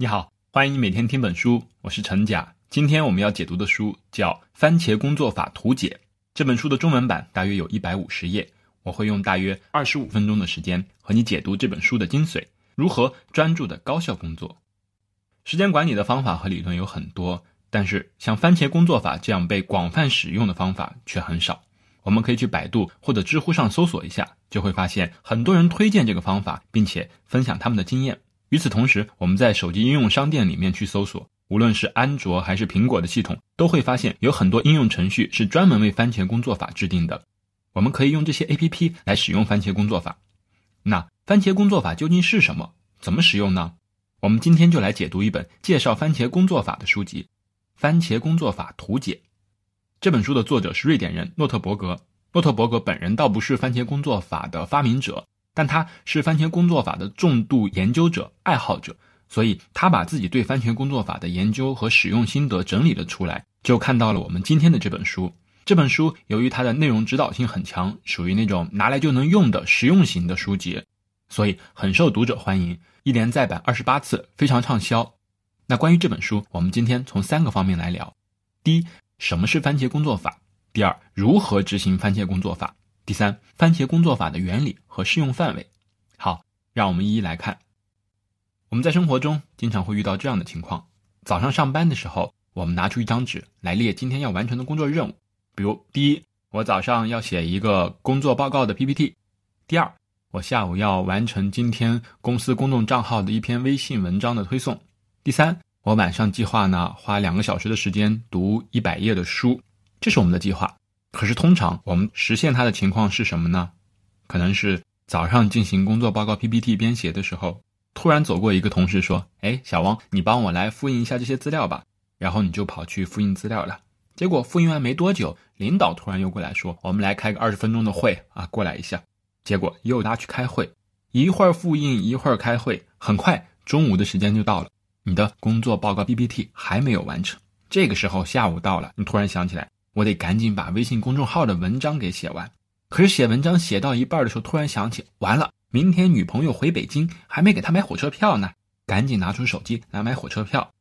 你好，欢迎你每天听本书，我是陈甲。今天我们要解读的书叫《番茄工作法图解》。这本书的中文版大约有一百五十页，我会用大约二十五分钟的时间和你解读这本书的精髓，如何专注的高效工作。时间管理的方法和理论有很多，但是像番茄工作法这样被广泛使用的方法却很少。我们可以去百度或者知乎上搜索一下，就会发现很多人推荐这个方法，并且分享他们的经验。与此同时，我们在手机应用商店里面去搜索，无论是安卓还是苹果的系统，都会发现有很多应用程序是专门为番茄工作法制定的。我们可以用这些 APP 来使用番茄工作法。那番茄工作法究竟是什么？怎么使用呢？我们今天就来解读一本介绍番茄工作法的书籍《番茄工作法图解》。这本书的作者是瑞典人诺特伯格。诺特伯格本人倒不是番茄工作法的发明者，但他是番茄工作法的重度研究者、爱好者，所以他把自己对番茄工作法的研究和使用心得整理了出来，就看到了我们今天的这本书。这本书由于它的内容指导性很强，属于那种拿来就能用的实用型的书籍，所以很受读者欢迎，一连再版二十八次，非常畅销。那关于这本书，我们今天从三个方面来聊：第一，什么是番茄工作法？第二，如何执行番茄工作法？第三，番茄工作法的原理和适用范围。好，让我们一一来看。我们在生活中经常会遇到这样的情况：早上上班的时候，我们拿出一张纸来列今天要完成的工作任务。比如，第一，我早上要写一个工作报告的 PPT；第二，我下午要完成今天公司公众账号的一篇微信文章的推送；第三。我晚上计划呢，花两个小时的时间读一百页的书，这是我们的计划。可是通常我们实现它的情况是什么呢？可能是早上进行工作报告 PPT 编写的时候，突然走过一个同事说：“哎，小王，你帮我来复印一下这些资料吧。”然后你就跑去复印资料了。结果复印完没多久，领导突然又过来说：“我们来开个二十分钟的会啊，过来一下。”结果又拉去开会，一会儿复印，一会儿开会，很快中午的时间就到了。你的工作报告 PPT 还没有完成，这个时候下午到了，你突然想起来，我得赶紧把微信公众号的文章给写完。可是写文章写到一半的时候，突然想起，完了，明天女朋友回北京，还没给她买火车票呢，赶紧拿出手机来买火车票。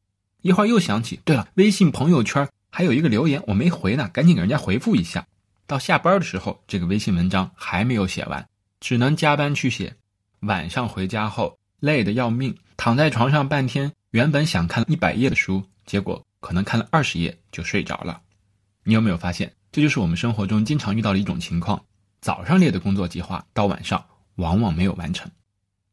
一会儿又想起，对了，微信朋友圈还有一个留言我没回呢，赶紧给人家回复一下。到下班的时候，这个微信文章还没有写完，只能加班去写。晚上回家后，累得要命，躺在床上半天。原本想看一百页的书，结果可能看了二十页就睡着了。你有没有发现，这就是我们生活中经常遇到的一种情况：早上列的工作计划，到晚上往往没有完成。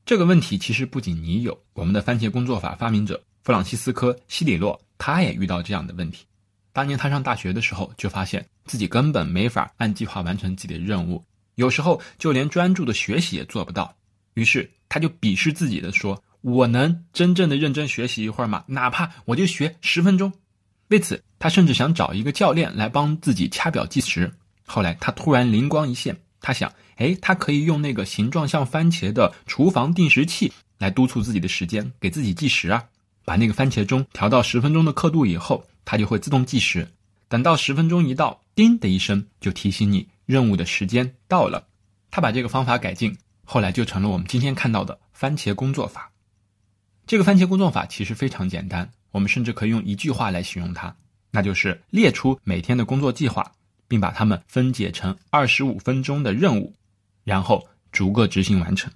这个问题其实不仅你有，我们的番茄工作法发明者弗朗西斯科·西里洛他也遇到这样的问题。当年他上大学的时候，就发现自己根本没法按计划完成自己的任务，有时候就连专注的学习也做不到。于是他就鄙视自己的说。我能真正的认真学习一会儿吗？哪怕我就学十分钟。为此，他甚至想找一个教练来帮自己掐表计时。后来，他突然灵光一现，他想，哎，他可以用那个形状像番茄的厨房定时器来督促自己的时间，给自己计时啊。把那个番茄钟调到十分钟的刻度以后，它就会自动计时。等到十分钟一到，叮的一声就提醒你任务的时间到了。他把这个方法改进，后来就成了我们今天看到的番茄工作法。这个番茄工作法其实非常简单，我们甚至可以用一句话来形容它，那就是列出每天的工作计划，并把它们分解成二十五分钟的任务，然后逐个执行完成，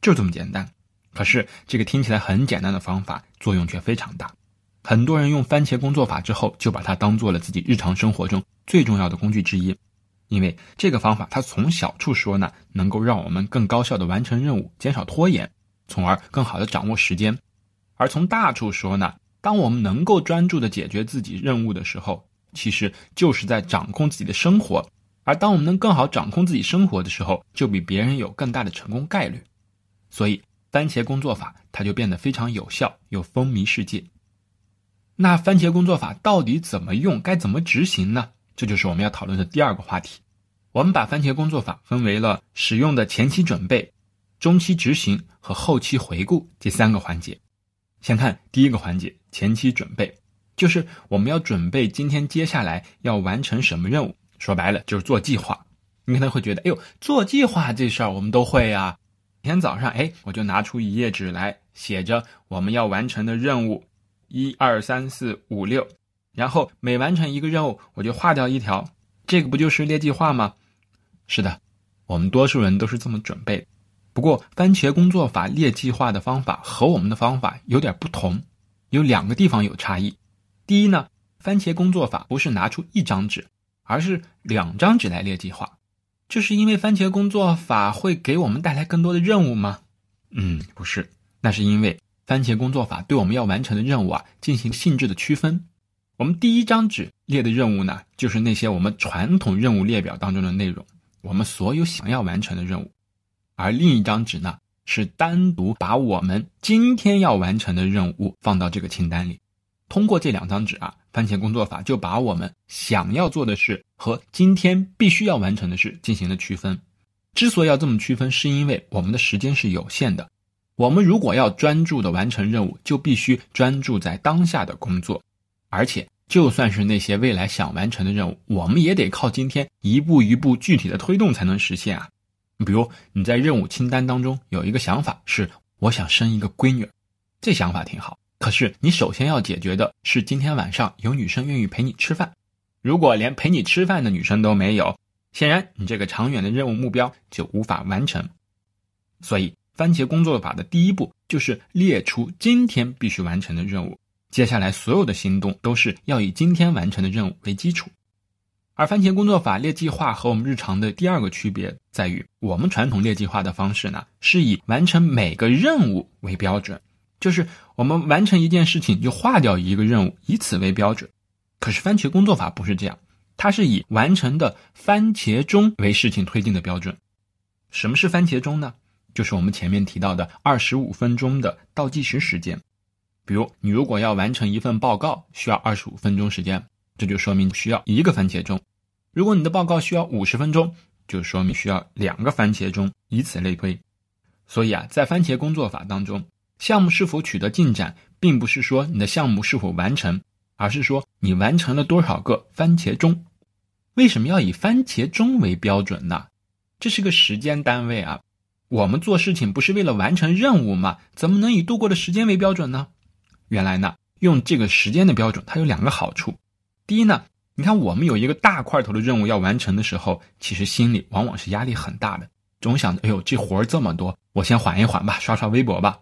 就这么简单。可是这个听起来很简单的方法，作用却非常大。很多人用番茄工作法之后，就把它当做了自己日常生活中最重要的工具之一，因为这个方法它从小处说呢，能够让我们更高效的完成任务，减少拖延。从而更好的掌握时间，而从大处说呢，当我们能够专注的解决自己任务的时候，其实就是在掌控自己的生活。而当我们能更好掌控自己生活的时候，就比别人有更大的成功概率。所以，番茄工作法它就变得非常有效，又风靡世界。那番茄工作法到底怎么用？该怎么执行呢？这就是我们要讨论的第二个话题。我们把番茄工作法分为了使用的前期准备。中期执行和后期回顾这三个环节，先看第一个环节，前期准备，就是我们要准备今天接下来要完成什么任务。说白了就是做计划。你可能会觉得，哎呦，做计划这事儿我们都会呀。每天早上，哎，我就拿出一页纸来，写着我们要完成的任务，一二三四五六，然后每完成一个任务，我就划掉一条，这个不就是列计划吗？是的，我们多数人都是这么准备。不过，番茄工作法列计划的方法和我们的方法有点不同，有两个地方有差异。第一呢，番茄工作法不是拿出一张纸，而是两张纸来列计划。这是因为番茄工作法会给我们带来更多的任务吗？嗯，不是，那是因为番茄工作法对我们要完成的任务啊进行性质的区分。我们第一张纸列的任务呢，就是那些我们传统任务列表当中的内容，我们所有想要完成的任务；而另一张纸呢，是单独把我们今天要完成的任务放到这个清单里。通过这两张纸啊，番茄工作法就把我们想要做的事和今天必须要完成的事进行了区分。之所以要这么区分，是因为我们的时间是有限的。我们如果要专注的完成任务，就必须专注在当下的工作。而且，就算是那些未来想完成的任务，我们也得靠今天一步一步具体的推动才能实现啊。比如你在任务清单当中有一个想法是，我想生一个闺女，这想法挺好。可是，你首先要解决的是今天晚上有女生愿意陪你吃饭。如果连陪你吃饭的女生都没有，显然你这个长远的任务目标就无法完成。所以，番茄工作法的第一步就是列出今天必须完成的任务。接下来所有的行动都是要以今天完成的任务为基础。而番茄工作法列计划和我们日常的第二个区别在于，我们传统列计划的方式呢，是以完成每个任务为标准。就是我们完成一件事情就划掉一个任务，以此为标准。可是番茄工作法不是这样，它是以完成的番茄钟为事情推进的标准。什么是番茄钟呢？就是我们前面提到的二十五分钟的倒计时时间。比如你如果要完成一份报告，需要二十五分钟时间，这就说明需要一个番茄钟。如果你的报告需要五十分钟，就说明需要两个番茄钟，以此类推。所以啊，在番茄工作法当中。项目是否取得进展，并不是说你的项目是否完成，而是说你完成了多少个番茄钟。为什么要以番茄钟为标准呢？这是个时间单位啊。我们做事情不是为了完成任务吗？怎么能以度过的时间为标准呢？原来呢，用这个时间的标准，它有两个好处。第一呢，你看我们有一个大块头的任务要完成的时候，其实心里往往是压力很大的，总想着，哎呦，这活儿这么多，我先缓一缓吧，刷刷微博吧。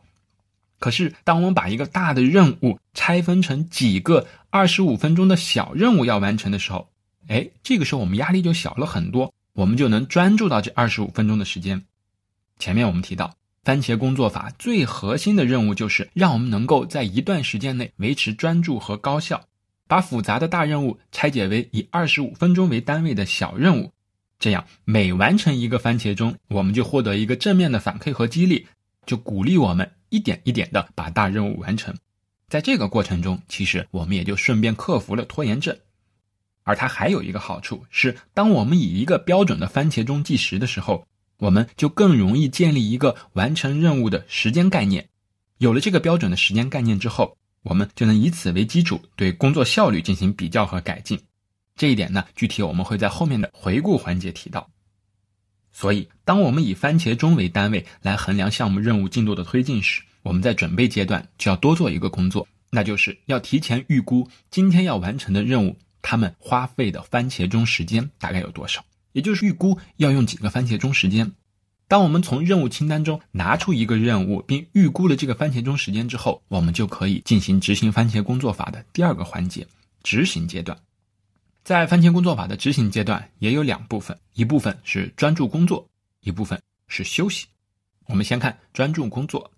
可是，当我们把一个大的任务拆分成几个二十五分钟的小任务要完成的时候，哎，这个时候我们压力就小了很多，我们就能专注到这二十五分钟的时间。前面我们提到，番茄工作法最核心的任务就是让我们能够在一段时间内维持专注和高效，把复杂的大任务拆解为以二十五分钟为单位的小任务，这样每完成一个番茄钟，我们就获得一个正面的反馈和激励，就鼓励我们。一点一点的把大任务完成，在这个过程中，其实我们也就顺便克服了拖延症。而它还有一个好处是，当我们以一个标准的番茄钟计时的时候，我们就更容易建立一个完成任务的时间概念。有了这个标准的时间概念之后，我们就能以此为基础对工作效率进行比较和改进。这一点呢，具体我们会在后面的回顾环节提到。所以，当我们以番茄钟为单位来衡量项目任务进度的推进时，我们在准备阶段就要多做一个工作，那就是要提前预估今天要完成的任务，他们花费的番茄钟时间大概有多少，也就是预估要用几个番茄钟时间。当我们从任务清单中拿出一个任务，并预估了这个番茄钟时间之后，我们就可以进行执行番茄工作法的第二个环节——执行阶段。在番茄工作法的执行阶段也有两部分，一部分是专注工作，一部分是休息。我们先看专注工作，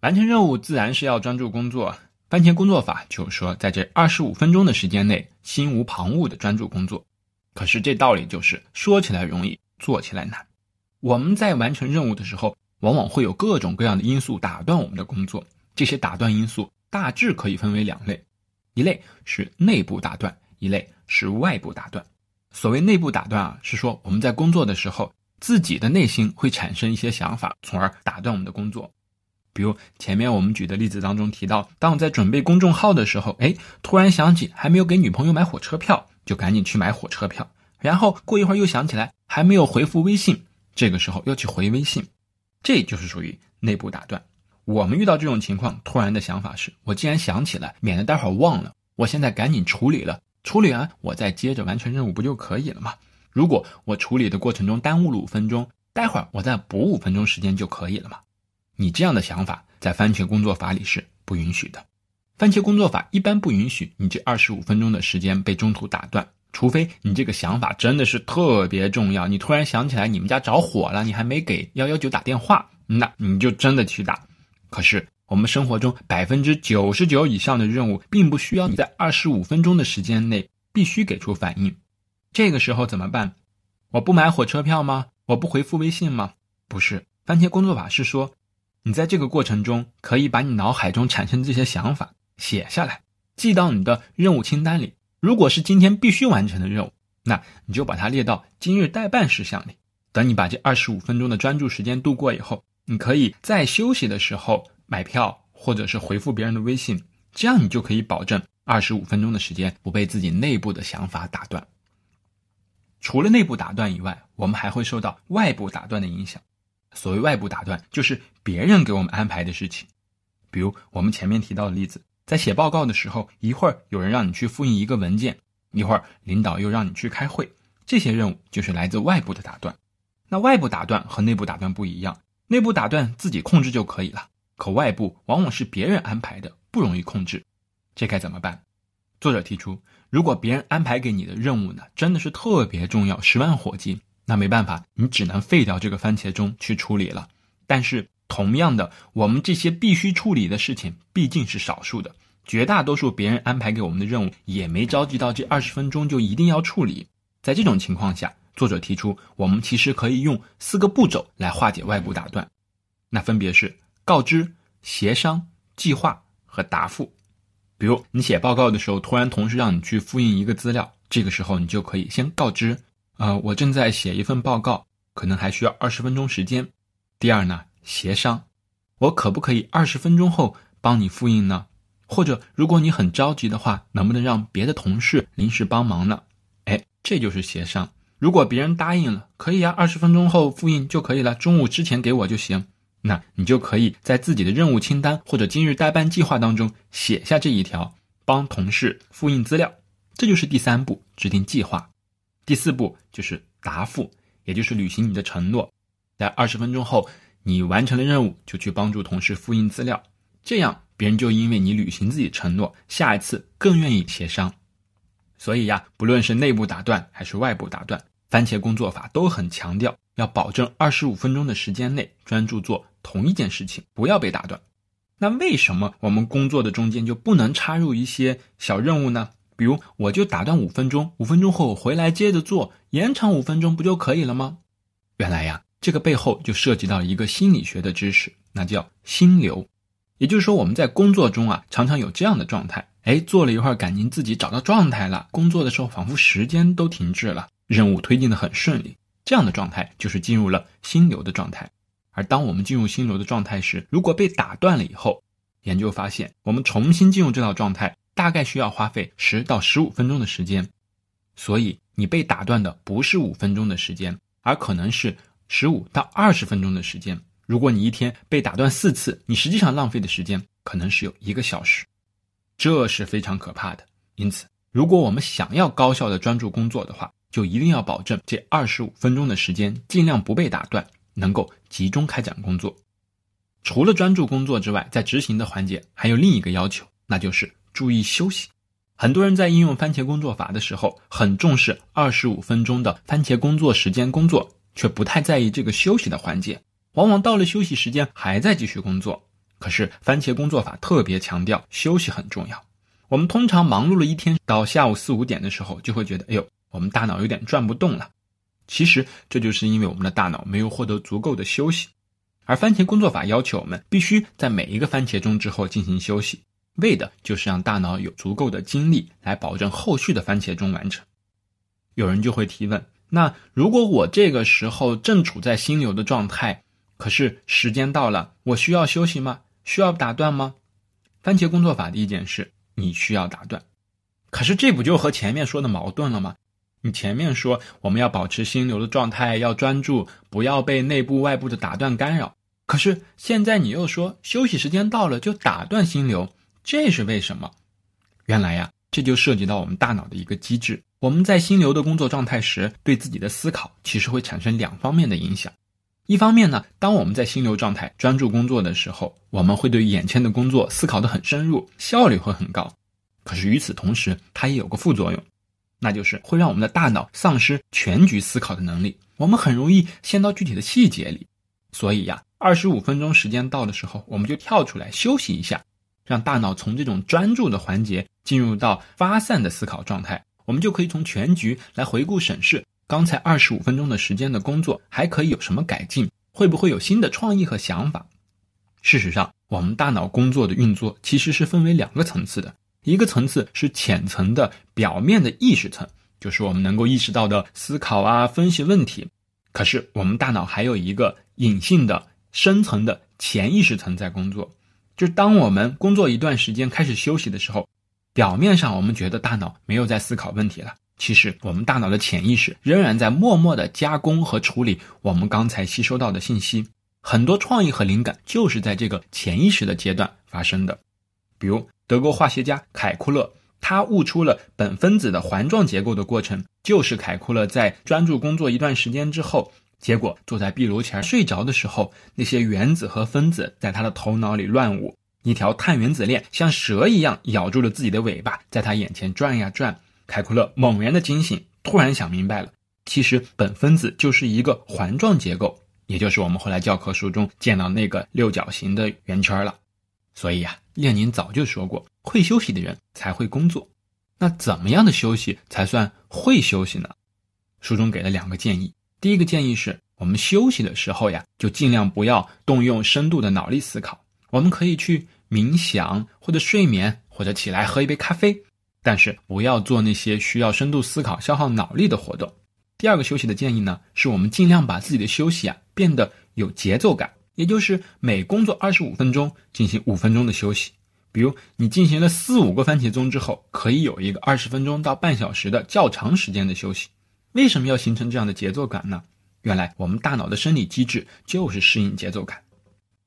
完成任务自然是要专注工作。番茄工作法就是说，在这二十五分钟的时间内，心无旁骛的专注工作。可是这道理就是说起来容易，做起来难。我们在完成任务的时候，往往会有各种各样的因素打断我们的工作。这些打断因素大致可以分为两类，一类是内部打断。一类是外部打断，所谓内部打断啊，是说我们在工作的时候，自己的内心会产生一些想法，从而打断我们的工作。比如前面我们举的例子当中提到，当我在准备公众号的时候，哎，突然想起还没有给女朋友买火车票，就赶紧去买火车票。然后过一会儿又想起来还没有回复微信，这个时候又去回微信。这就是属于内部打断。我们遇到这种情况，突然的想法是：我既然想起来，免得待会儿忘了，我现在赶紧处理了，处理完我再接着完成任务不就可以了吗？如果我处理的过程中耽误了五分钟，待会儿我再补五分钟时间就可以了嘛？你这样的想法在番茄工作法里是不允许的。番茄工作法一般不允许你这二十五分钟的时间被中途打断，除非你这个想法真的是特别重要，你突然想起来你们家着火了，你还没给幺幺九打电话，那你就真的去打。可是我们生活中百分之九十九以上的任务，并不需要你在二十五分钟的时间内必须给出反应。这个时候怎么办？我不买火车票吗？我不回复微信吗？不是，番茄工作法是说，你在这个过程中可以把你脑海中产生这些想法。写下来，记到你的任务清单里。如果是今天必须完成的任务，那你就把它列到今日待办事项里。等你把这二十五分钟的专注时间度过以后，你可以在休息的时候买票，或者是回复别人的微信，这样你就可以保证二十五分钟的时间不被自己内部的想法打断。除了内部打断以外，我们还会受到外部打断的影响。所谓外部打断，就是别人给我们安排的事情，比如我们前面提到的例子。在写报告的时候，一会儿有人让你去复印一个文件，一会儿领导又让你去开会，这些任务就是来自外部的打断。那外部打断和内部打断不一样，内部打断自己控制就可以了，可外部往往是别人安排的，不容易控制。这该怎么办？作者提出，如果别人安排给你的任务呢，真的是特别重要，十万火急，那没办法，你只能废掉这个番茄钟去处理了。但是。同样的，我们这些必须处理的事情毕竟是少数的，绝大多数别人安排给我们的任务也没着急到这二十分钟就一定要处理。在这种情况下，作者提出，我们其实可以用四个步骤来化解外部打断，那分别是告知、协商、计划和答复。比如你写报告的时候，突然同事让你去复印一个资料，这个时候你就可以先告知，呃，我正在写一份报告，可能还需要二十分钟时间。第二呢？协商，我可不可以二十分钟后帮你复印呢？或者如果你很着急的话，能不能让别的同事临时帮忙呢？哎，这就是协商。如果别人答应了，可以啊，二十分钟后复印就可以了，中午之前给我就行。那你就可以在自己的任务清单或者今日代办计划当中写下这一条，帮同事复印资料。这就是第三步，制定计划。第四步就是答复，也就是履行你的承诺，在二十分钟后。你完成了任务，就去帮助同事复印资料，这样别人就因为你履行自己承诺，下一次更愿意协商。所以呀，不论是内部打断还是外部打断，番茄工作法都很强调要保证二十五分钟的时间内专注做同一件事情，不要被打断。那为什么我们工作的中间就不能插入一些小任务呢？比如，我就打断五分钟，五分钟后我回来接着做，延长五分钟不就可以了吗？原来呀。这个背后就涉及到一个心理学的知识，那叫心流。也就是说，我们在工作中啊，常常有这样的状态：哎，做了一会儿，感觉自己找到状态了，工作的时候仿佛时间都停滞了，任务推进的很顺利。这样的状态就是进入了心流的状态。而当我们进入心流的状态时，如果被打断了以后，研究发现，我们重新进入这套状态，大概需要花费十到十五分钟的时间。所以，你被打断的不是五分钟的时间，而可能是。十五到二十分钟的时间，如果你一天被打断四次，你实际上浪费的时间可能是有一个小时，这是非常可怕的。因此，如果我们想要高效的专注工作的话，就一定要保证这二十五分钟的时间尽量不被打断，能够集中开展工作。除了专注工作之外，在执行的环节还有另一个要求，那就是注意休息。很多人在应用番茄工作法的时候，很重视二十五分钟的番茄工作时间工作。却不太在意这个休息的环节，往往到了休息时间还在继续工作。可是番茄工作法特别强调休息很重要。我们通常忙碌了一天，到下午四五点的时候，就会觉得，哎呦，我们大脑有点转不动了。其实这就是因为我们的大脑没有获得足够的休息。而番茄工作法要求我们必须在每一个番茄钟之后进行休息，为的就是让大脑有足够的精力来保证后续的番茄钟完成。有人就会提问。那如果我这个时候正处在心流的状态，可是时间到了，我需要休息吗？需要打断吗？番茄工作法的意见是你需要打断，可是这不就和前面说的矛盾了吗？你前面说我们要保持心流的状态，要专注，不要被内部外部的打断干扰，可是现在你又说休息时间到了就打断心流，这是为什么？原来呀，这就涉及到我们大脑的一个机制。我们在心流的工作状态时，对自己的思考其实会产生两方面的影响。一方面呢，当我们在心流状态专注工作的时候，我们会对眼前的工作思考的很深入，效率会很高。可是与此同时，它也有个副作用，那就是会让我们的大脑丧失全局思考的能力，我们很容易陷到具体的细节里。所以呀。二十五分钟时间到的时候，我们就跳出来休息一下，让大脑从这种专注的环节进入到发散的思考状态。我们就可以从全局来回顾审视刚才二十五分钟的时间的工作，还可以有什么改进？会不会有新的创意和想法？事实上，我们大脑工作的运作其实是分为两个层次的，一个层次是浅层的表面的意识层，就是我们能够意识到的思考啊、分析问题。可是我们大脑还有一个隐性的。深层的潜意识层在工作，就当我们工作一段时间开始休息的时候，表面上我们觉得大脑没有在思考问题了，其实我们大脑的潜意识仍然在默默的加工和处理我们刚才吸收到的信息。很多创意和灵感就是在这个潜意识的阶段发生的。比如德国化学家凯库勒，他悟出了苯分子的环状结构的过程，就是凯库勒在专注工作一段时间之后。结果坐在壁炉前睡着的时候，那些原子和分子在他的头脑里乱舞，一条碳原子链像蛇一样咬住了自己的尾巴，在他眼前转呀转。凯库勒猛然的惊醒，突然想明白了，其实苯分子就是一个环状结构，也就是我们后来教科书中见到那个六角形的圆圈了。所以呀，列宁早就说过，会休息的人才会工作。那怎么样的休息才算会休息呢？书中给了两个建议。第一个建议是我们休息的时候呀，就尽量不要动用深度的脑力思考。我们可以去冥想，或者睡眠，或者起来喝一杯咖啡，但是不要做那些需要深度思考、消耗脑力的活动。第二个休息的建议呢，是我们尽量把自己的休息啊变得有节奏感，也就是每工作二十五分钟进行五分钟的休息。比如你进行了四五个番茄钟之后，可以有一个二十分钟到半小时的较长时间的休息。为什么要形成这样的节奏感呢？原来我们大脑的生理机制就是适应节奏感。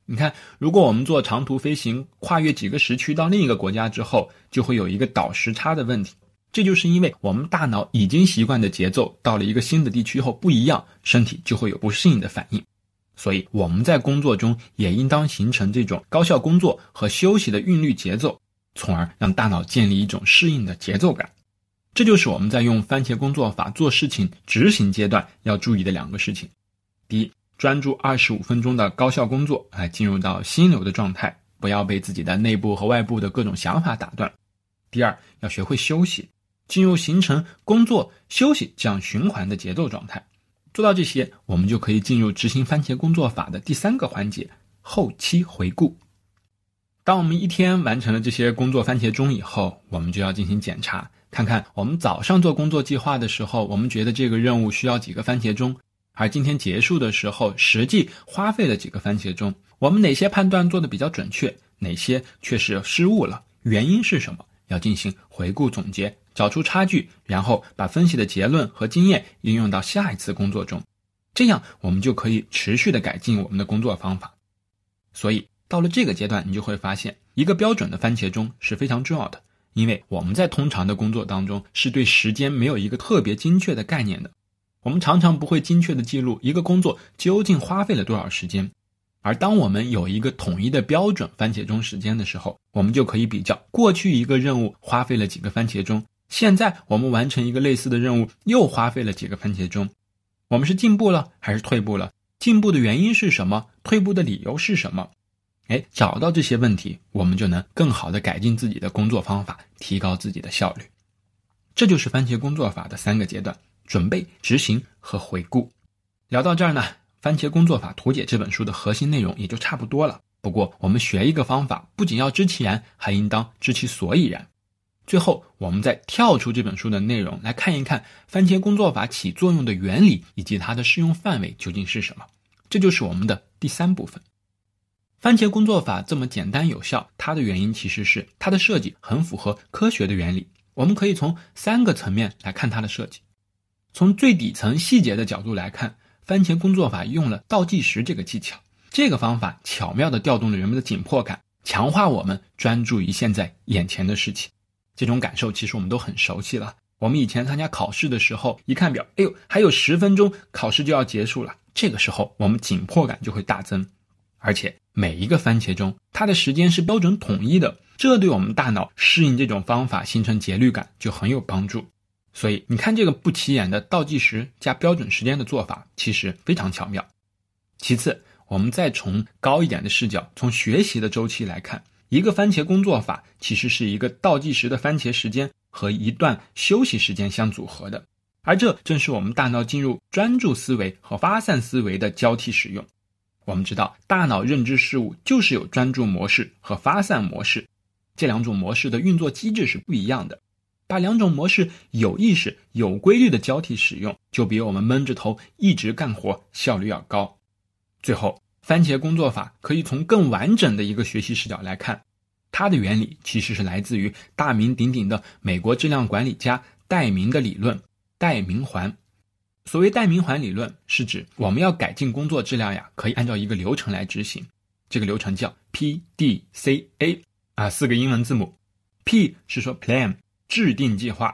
你看，如果我们做长途飞行，跨越几个时区到另一个国家之后，就会有一个倒时差的问题。这就是因为我们大脑已经习惯的节奏，到了一个新的地区后不一样，身体就会有不适应的反应。所以我们在工作中也应当形成这种高效工作和休息的韵律节奏，从而让大脑建立一种适应的节奏感。这就是我们在用番茄工作法做事情执行阶段要注意的两个事情：第一，专注二十五分钟的高效工作，来进入到心流的状态，不要被自己的内部和外部的各种想法打断；第二，要学会休息，进入形成工作休息这样循环的节奏状态。做到这些，我们就可以进入执行番茄工作法的第三个环节——后期回顾。当我们一天完成了这些工作番茄钟以后，我们就要进行检查。看看我们早上做工作计划的时候，我们觉得这个任务需要几个番茄钟，而今天结束的时候，实际花费了几个番茄钟？我们哪些判断做的比较准确，哪些却是失误了？原因是什么？要进行回顾总结，找出差距，然后把分析的结论和经验应用到下一次工作中，这样我们就可以持续的改进我们的工作方法。所以到了这个阶段，你就会发现，一个标准的番茄钟是非常重要的。因为我们在通常的工作当中是对时间没有一个特别精确的概念的，我们常常不会精确的记录一个工作究竟花费了多少时间，而当我们有一个统一的标准番茄钟时间的时候，我们就可以比较过去一个任务花费了几个番茄钟，现在我们完成一个类似的任务又花费了几个番茄钟，我们是进步了还是退步了？进步的原因是什么？退步的理由是什么？哎，找到这些问题，我们就能更好的改进自己的工作方法，提高自己的效率。这就是番茄工作法的三个阶段：准备、执行和回顾。聊到这儿呢，《番茄工作法图解》这本书的核心内容也就差不多了。不过，我们学一个方法，不仅要知其然，还应当知其所以然。最后，我们再跳出这本书的内容，来看一看番茄工作法起作用的原理以及它的适用范围究竟是什么。这就是我们的第三部分。番茄工作法这么简单有效，它的原因其实是它的设计很符合科学的原理。我们可以从三个层面来看它的设计。从最底层细节的角度来看，番茄工作法用了倒计时这个技巧，这个方法巧妙地调动了人们的紧迫感，强化我们专注于现在眼前的事情。这种感受其实我们都很熟悉了。我们以前参加考试的时候，一看表，哎呦，还有十分钟考试就要结束了，这个时候我们紧迫感就会大增。而且每一个番茄钟，它的时间是标准统一的，这对我们大脑适应这种方法、形成节律感就很有帮助。所以你看，这个不起眼的倒计时加标准时间的做法，其实非常巧妙。其次，我们再从高一点的视角，从学习的周期来看。一个番茄工作法其实是一个倒计时的番茄时间和一段休息时间相组合的，而这正是我们大脑进入专注思维和发散思维的交替使用。我们知道，大脑认知事物就是有专注模式和发散模式，这两种模式的运作机制是不一样的。把两种模式有意识、有规律的交替使用，就比我们闷着头一直干活效率要高。最后。番茄工作法可以从更完整的一个学习视角来看，它的原理其实是来自于大名鼎鼎的美国质量管理家戴明的理论——戴明环。所谓戴明环理论，是指我们要改进工作质量呀，可以按照一个流程来执行。这个流程叫 P D C A 啊，四个英文字母。P 是说 Plan 制定计划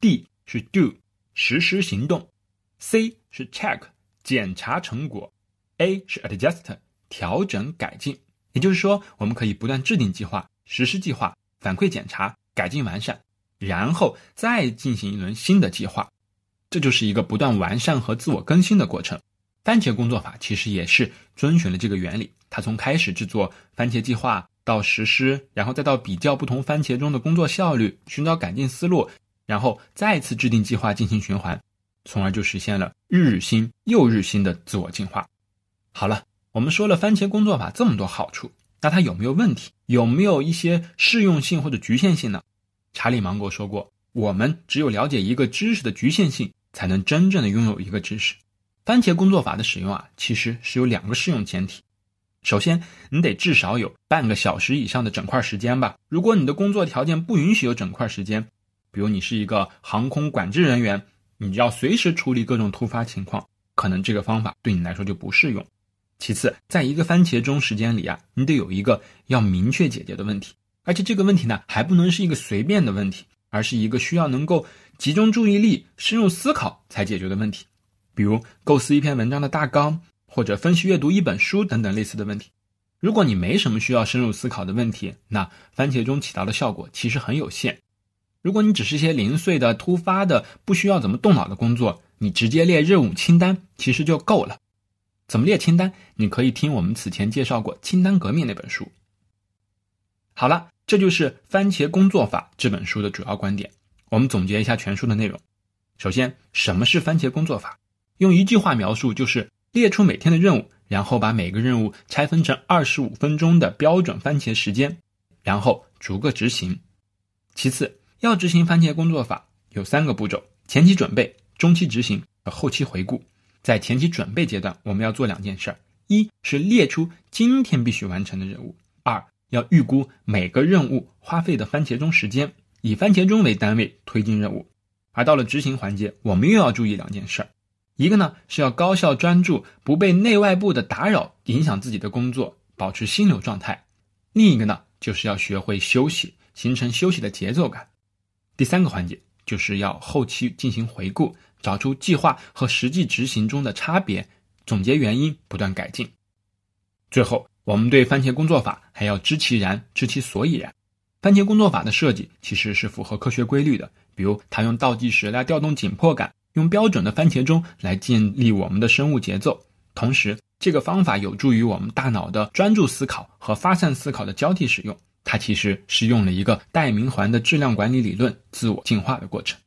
，D 是 Do 实施行动，C 是 Check 检查成果。A 是 adjust 调整改进，也就是说，我们可以不断制定计划、实施计划、反馈检查、改进完善，然后再进行一轮新的计划，这就是一个不断完善和自我更新的过程。番茄工作法其实也是遵循了这个原理，它从开始制作番茄计划到实施，然后再到比较不同番茄中的工作效率，寻找改进思路，然后再次制定计划进行循环，从而就实现了日新又日新的自我进化。好了，我们说了番茄工作法这么多好处，那它有没有问题？有没有一些适用性或者局限性呢？查理芒格说过，我们只有了解一个知识的局限性，才能真正的拥有一个知识。番茄工作法的使用啊，其实是有两个适用前提。首先，你得至少有半个小时以上的整块时间吧。如果你的工作条件不允许有整块时间，比如你是一个航空管制人员，你要随时处理各种突发情况，可能这个方法对你来说就不适用。其次，在一个番茄钟时间里啊，你得有一个要明确解决的问题，而且这个问题呢，还不能是一个随便的问题，而是一个需要能够集中注意力、深入思考才解决的问题，比如构思一篇文章的大纲，或者分析阅读一本书等等类似的问题。如果你没什么需要深入思考的问题，那番茄钟起到的效果其实很有限。如果你只是一些零碎的、突发的、不需要怎么动脑的工作，你直接列任务清单其实就够了。怎么列清单？你可以听我们此前介绍过《清单革命》那本书。好了，这就是《番茄工作法》这本书的主要观点。我们总结一下全书的内容。首先，什么是番茄工作法？用一句话描述，就是列出每天的任务，然后把每个任务拆分成二十五分钟的标准番茄时间，然后逐个执行。其次，要执行番茄工作法，有三个步骤：前期准备、中期执行和后期回顾。在前期准备阶段，我们要做两件事儿：一是列出今天必须完成的任务；二要预估每个任务花费的番茄钟时间，以番茄钟为单位推进任务。而到了执行环节，我们又要注意两件事儿：一个呢是要高效专注，不被内外部的打扰影响自己的工作，保持心流状态；另一个呢就是要学会休息，形成休息的节奏感。第三个环节就是要后期进行回顾。找出计划和实际执行中的差别，总结原因，不断改进。最后，我们对番茄工作法还要知其然，知其所以然。番茄工作法的设计其实是符合科学规律的，比如它用倒计时来调动紧迫感，用标准的番茄钟来建立我们的生物节奏。同时，这个方法有助于我们大脑的专注思考和发散思考的交替使用。它其实是用了一个戴明环的质量管理理论自我进化的过程。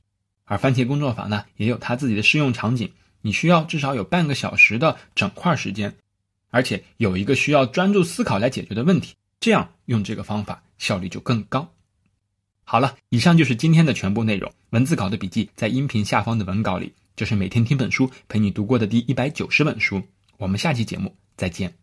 而番茄工作法呢，也有它自己的适用场景。你需要至少有半个小时的整块时间，而且有一个需要专注思考来解决的问题，这样用这个方法效率就更高。好了，以上就是今天的全部内容。文字稿的笔记在音频下方的文稿里。这是每天听本书陪你读过的第一百九十本书。我们下期节目再见。